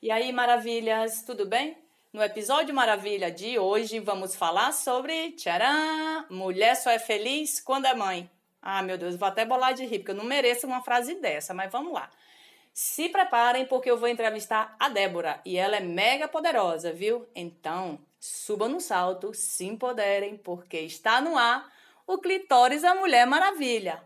E aí, maravilhas, tudo bem? No episódio Maravilha de hoje, vamos falar sobre tcharam, mulher só é feliz quando é mãe. Ah, meu Deus, vou até bolar de rir, porque eu não mereço uma frase dessa, mas vamos lá. Se preparem, porque eu vou entrevistar a Débora e ela é mega poderosa, viu? Então, subam no salto, se empoderem, porque está no ar o Clitóris da Mulher Maravilha.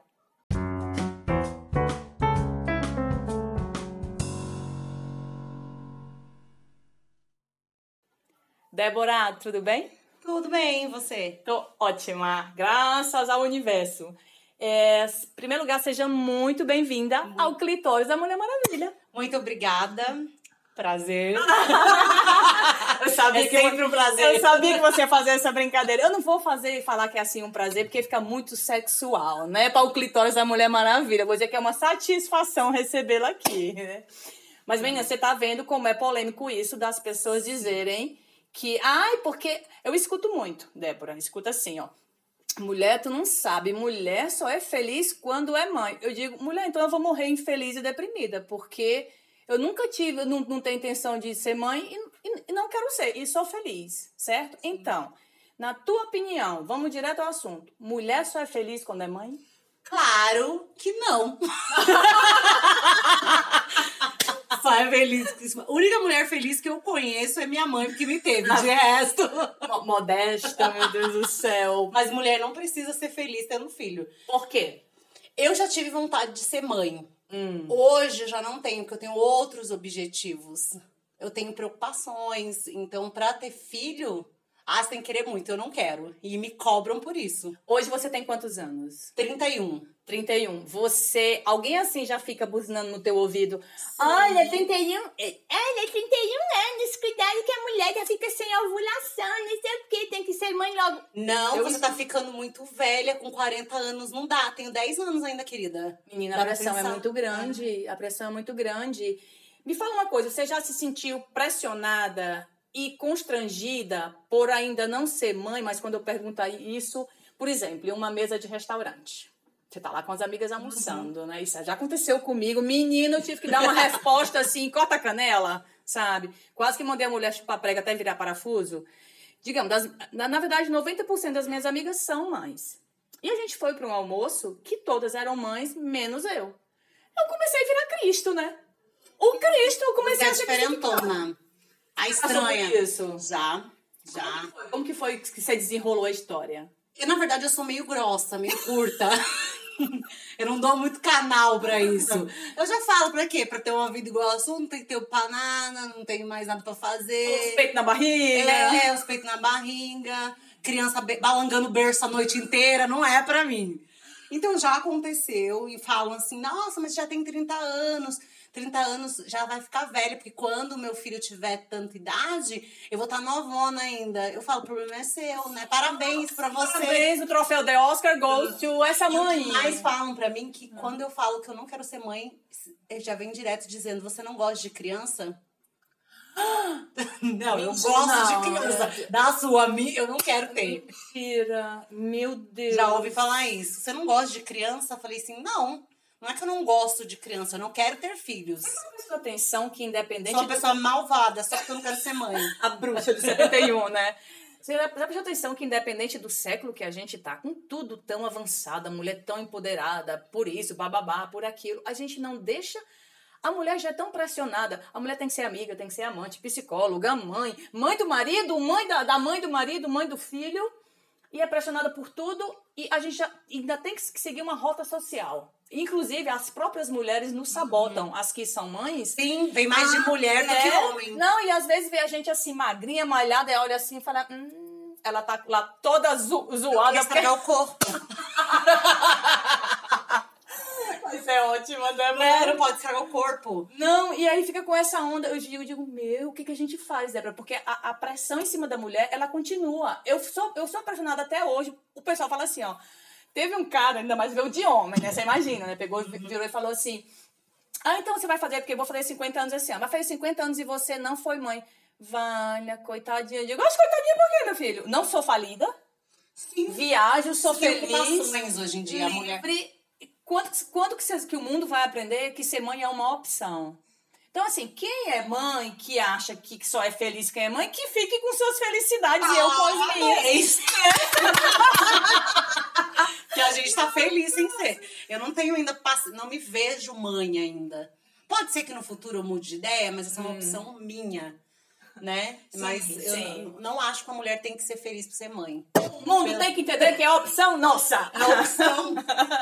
Débora, tudo bem? Tudo bem, e você? Tô ótima, graças ao universo. É, em primeiro lugar, seja muito bem-vinda uhum. ao Clitóris da Mulher Maravilha. Muito obrigada. Prazer. eu sabia é que sempre um prazer. Eu sabia que você ia fazer essa brincadeira. Eu não vou fazer e falar que é assim um prazer, porque fica muito sexual, né? Para o clitóris da Mulher Maravilha. vou dizer que é uma satisfação recebê-la aqui, né? Mas, menina, você tá vendo como é polêmico isso das pessoas dizerem que, ai, porque eu escuto muito, Débora, escuta assim, ó. Mulher, tu não sabe, mulher só é feliz quando é mãe. Eu digo, mulher, então eu vou morrer infeliz e deprimida, porque eu nunca tive, não, não tenho intenção de ser mãe e, e, e não quero ser, e sou feliz, certo? Sim. Então, na tua opinião, vamos direto ao assunto. Mulher só é feliz quando é mãe? Claro que não. Pai feliz. A única mulher feliz que eu conheço é minha mãe, que me teve. De resto. Modesta, meu Deus do céu. Mas mulher não precisa ser feliz tendo filho. Por quê? Eu já tive vontade de ser mãe. Hum. Hoje eu já não tenho, porque eu tenho outros objetivos. Eu tenho preocupações. Então, pra ter filho, ah, você tem que querer muito, eu não quero. E me cobram por isso. Hoje você tem quantos anos? 31. 31. Você, alguém assim já fica buzinando no teu ouvido. Olha, 31. Olha, 31 anos. Cuidado que a mulher já fica sem ovulação, não sei o quê, tem que ser mãe logo. Não, eu você tá ficando muito velha, com 40 anos não dá. Tenho 10 anos ainda, querida. Menina, dá a pressão é muito grande. A pressão é muito grande. Me fala uma coisa, você já se sentiu pressionada e constrangida por ainda não ser mãe, mas quando eu pergunto isso, por exemplo, em uma mesa de restaurante. Você tá lá com as amigas almoçando, uhum. né? Isso já aconteceu comigo. Menino, eu tive que dar uma resposta assim, corta a canela, sabe? Quase que mandei a mulher chupar prega até virar parafuso. Digamos, das, na, na verdade, 90% das minhas amigas são mães. E a gente foi para um almoço que todas eram mães, menos eu. Eu comecei a virar Cristo, né? O Cristo, eu comecei é a ser diferentona. A estranha. isso? Já, já. Como que foi que você desenrolou a história? Eu, na verdade, eu sou meio grossa, meio curta. eu não dou muito canal pra isso. Eu já falo pra quê? Pra ter uma vida igual a sua, não tem que ter o panana, não tenho mais nada pra fazer. Os peitos na barriga. É, é, os peitos na barriga. Criança balangando berço a noite inteira, não é pra mim. Então já aconteceu e falam assim: nossa, mas já tem 30 anos. 30 anos já vai ficar velha, porque quando meu filho tiver tanta idade, eu vou estar tá novona ainda. Eu falo, o problema é seu, né? Parabéns pra você. Parabéns, o troféu The Oscar goes to essa mãe. Mais falam pra mim que quando eu falo que eu não quero ser mãe, já vem direto dizendo, você não gosta de criança? Não, eu gosto não, de criança. É. Da sua amiga, eu não quero ter. Mentira. Meu Deus. Já ouvi falar isso. Você não gosta de criança? Eu falei assim, não. Não é que eu não gosto de criança, eu não quero ter filhos. Mas prestou atenção que independente... Sou uma pessoa malvada, só porque eu não quero ser mãe. a bruxa de 71, né? Você já prestou atenção que independente do século que a gente tá, com tudo tão avançado, a mulher tão empoderada, por isso, bababá, por aquilo, a gente não deixa... A mulher já é tão pressionada. A mulher tem que ser amiga, tem que ser amante, psicóloga, mãe, mãe do marido, mãe da, da mãe do marido, mãe do filho. E é pressionada por tudo e a gente ainda tem que seguir uma rota social. Inclusive, as próprias mulheres nos sabotam, uhum. as que são mães. Sim, vem mais ah, de mulher do é, que homem. Não, e às vezes vê a gente assim, magrinha, malhada, e olha assim e fala, hum, ela tá lá toda zo zoada. Porque... o corpo. Isso é ótimo, né? Não, pode estragar o corpo. Não, e aí fica com essa onda. Eu digo, eu digo meu, o que, que a gente faz, Débora? Porque a, a pressão em cima da mulher, ela continua. Eu sou, eu sou apaixonada até hoje. O pessoal fala assim, ó. Teve um cara, ainda mais veio de homem, né? Você imagina, né? Pegou, virou e falou assim: Ah, então você vai fazer, porque eu vou fazer 50 anos esse ano. Vai fazer 50 anos e você não foi mãe. Valha, coitadinha. Eu digo, coitadinha por quê, meu filho? Não sou falida. Sim. Viajo, sou Sim, feliz. hoje em dia, livre. mulher. Quando, quando que, que o mundo vai aprender que ser mãe é uma opção? Então, assim, quem é mãe que acha que só é feliz quem é mãe, que fique com suas felicidades e eu com as Ah, minhas. que a gente tá feliz sem ser. Eu não tenho ainda, não me vejo mãe ainda. Pode ser que no futuro eu mude de ideia, mas essa é uma opção minha, né? mas eu Hum. sim. não- não acho que a mulher tem que ser feliz por ser mãe. O mundo tem que entender que é a opção nossa. Uma opção.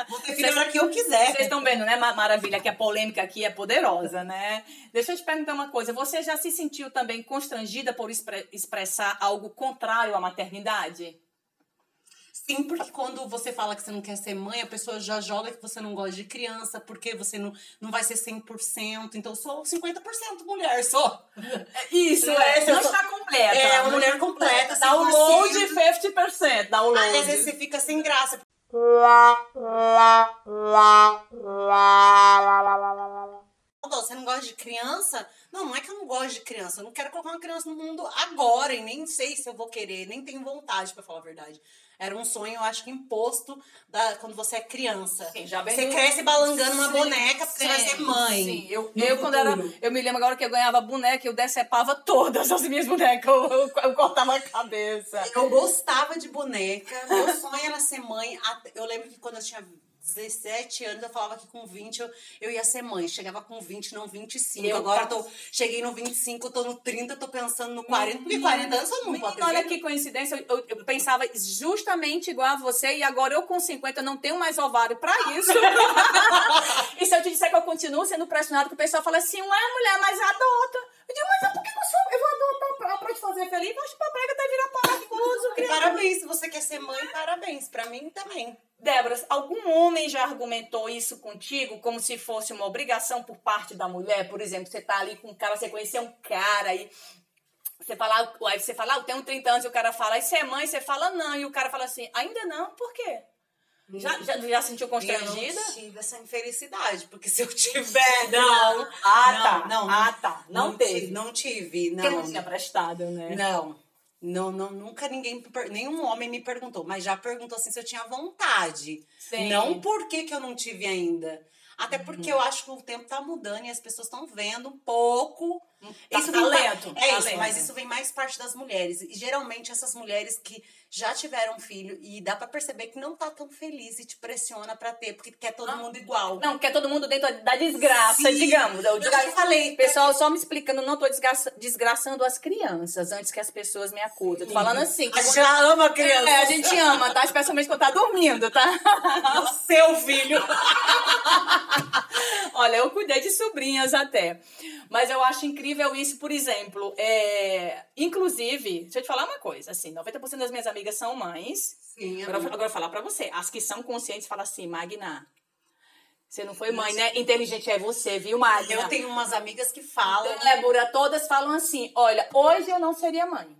Vou ter filho a hora que eu quiser. Vocês estão vendo, né, Ma- Maravilha, que a polêmica aqui é poderosa, né? Deixa eu te perguntar uma coisa. Você já se sentiu também constrangida por expre- expressar algo contrário à maternidade? Sim, porque quando você fala que você não quer ser mãe, a pessoa já joga que você não gosta de criança, porque você não, não vai ser 100%. Então, eu sou 50% mulher, sou. Isso, É, é, eu não está completa. É, uma mulher completa, Download 100%. 50%. Download. Aí, às vezes, você fica sem graça. Dô, gosto de criança. Eu não quero colocar uma criança no mundo agora e nem sei se eu vou querer, nem tenho vontade, pra falar a verdade. Era um sonho, eu acho que imposto da, quando você é criança. Sim, já vem você do- cresce balangando uma Sim, boneca porque você vai sim, ser mãe. Sim, eu, eu quando era. Eu me lembro agora que eu ganhava boneca, eu decepava todas as minhas bonecas. Eu, eu, eu cortava a cabeça. Eu gostava de boneca. Meu sonho era ser mãe. Eu lembro que quando eu tinha 17 anos, eu falava que com 20 eu, eu ia ser mãe. Chegava com 20, não 25. Eu Agora eu tava- tô, cheguei no 25, eu tô no 30, tô pensando no 40. Porque 40 anos todo mundo pode ter Olha que coincidência, eu, eu pensava justamente igual a você e agora eu com 50 não tenho mais ovário pra isso. e se eu te disser que eu continuo sendo pressionada, que o pessoal fala assim, ué, mulher, mas adota. Eu digo, mas por que eu, sou, eu vou adotar pra, pra te fazer feliz? Mas pra prega até virar parafuso. Parabéns, se você quer ser mãe, parabéns. Pra mim também. Débora, algum homem já argumentou isso contigo como se fosse uma obrigação por parte da mulher? Por exemplo, você tá ali com um cara, você conheceu um cara e você fala, aí você fala, ah, eu tenho 30 anos, e o cara fala, aí você é mãe, você fala não, e o cara fala assim, ainda não, por quê? Já, já, já sentiu Eu constrangida? não tive essa infelicidade, porque se eu tiver, não. Ah, não, tá. Não, Ah, tá. Não teve. tive, Não tive, Porque não. não tinha prestado, né? Não. Não, não, nunca ninguém, nenhum homem me perguntou, mas já perguntou assim se eu tinha vontade. Sim. Não por que, que eu não tive ainda. Até porque Uhum. eu acho que o tempo tá mudando e as pessoas estão vendo um pouco. Tá- vem tá pa- lento, É tá isso, mas isso vem mais parte das mulheres. E geralmente essas mulheres que já tiveram filho e dá pra perceber que não tá tão feliz e te pressiona pra ter, porque quer todo mundo igual. Não, quer todo mundo dentro da desgraça, Sim. digamos. Eu, Eu já falei. Pessoal, só me explicando, não tô desgraça- desgraçando as crianças antes que as pessoas me acusem. Tô falando assim. que A gente já ama a criança. É, a gente ama, tá? Especialmente quando tá dormindo, tá? O seu filho. Olha, eu cuidei de sobrinhas até. Mas eu acho incrível isso, por exemplo. É... Inclusive, deixa eu te falar uma coisa, assim, 90% das minhas amigas são mães. Sim, Agora, agora eu vou falar pra você. As que são conscientes falam assim, Magna, você não foi mãe, né? Inteligente é você, viu, Magna? Eu tenho umas amigas que falam. Débora, todas falam assim, olha, hoje eu não seria mãe.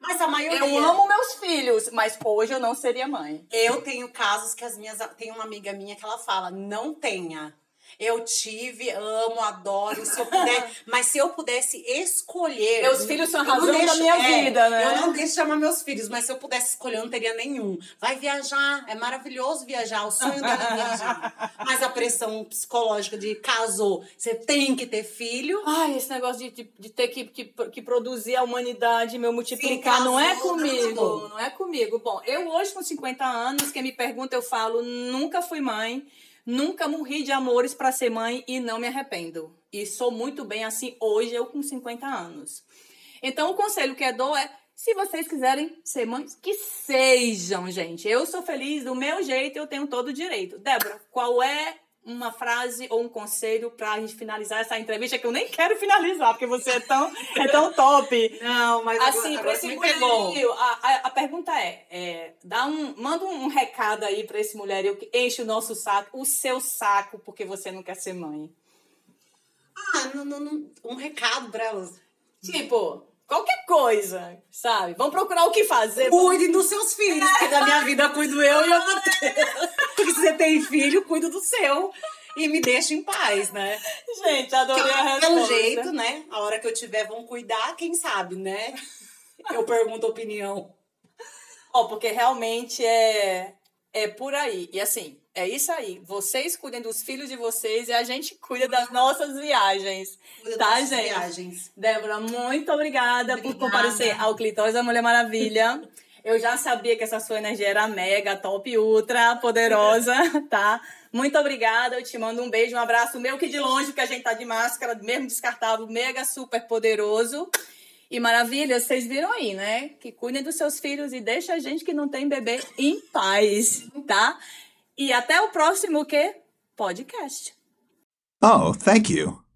Mas a maioria. Eu amo meus filhos, mas hoje eu não seria mãe. Eu tenho casos que as minhas. Tem uma amiga minha que ela fala: não tenha. Eu tive, amo, adoro, se eu puder. mas se eu pudesse escolher. Meus filhos são a não razão da minha é, vida, né? Eu não deixo de chamar meus filhos, mas se eu pudesse escolher, eu não teria nenhum. Vai viajar, é maravilhoso viajar, o sonho dela é viajar. Mas a pressão psicológica de casou, você tem que ter filho. Ai, esse negócio de, de, de ter que, que, que produzir a humanidade, meu multiplicar, Sim, não é casou, comigo. casou. Não é comigo. Bom, eu hoje com 50 anos, quem me pergunta, eu falo, nunca fui mãe, nunca morri de amores pra ser mãe e não me arrependo. E sou muito bem assim hoje, eu com 50 anos. Então, o conselho que eu dou é, se vocês quiserem ser mães, que sejam, gente. Eu sou feliz do meu jeito, eu tenho todo o direito. Débora, qual é uma frase ou um conselho pra gente finalizar essa entrevista que eu nem quero finalizar, porque você é tão, é tão top. Não, mas Assim, pra esse mulherio, a, a, a pergunta é, é, dá um, manda um recado aí pra esse mulherio que enche o nosso saco, o seu saco, porque você não quer ser mãe. Ah, não, não, não, um recado pra elas. Tipo, qualquer coisa, sabe? Vamos procurar o que fazer. Cuidem dos seus filhos, porque da minha vida cuido eu e eu não tenho. Porque se você tem filho, cuido do seu. E me deixa em paz, né? Gente, adorei a resposta. Pelo jeito, né? A hora que eu tiver, vão cuidar, quem sabe, né? Eu pergunto a opinião. Ó, porque realmente é. É por aí. E assim, é isso aí. Vocês cuidem dos filhos de vocês e a gente cuida das nossas viagens. Cuida tá, das gente? viagens. Débora, muito obrigada, por Obrigada. comparecer ao Clitóris da Mulher Maravilha. Eu já sabia que essa sua energia era mega, top, ultra, poderosa, tá? Muito obrigada, eu te mando um beijo, um abraço, meu que de longe, porque a gente tá de máscara, mesmo descartável, mega, super poderoso. E maravilha, vocês viram aí, né? Que cuidem dos seus filhos e deixa a gente que não tem bebê em paz, tá? E até o próximo que podcast. Oh, thank you.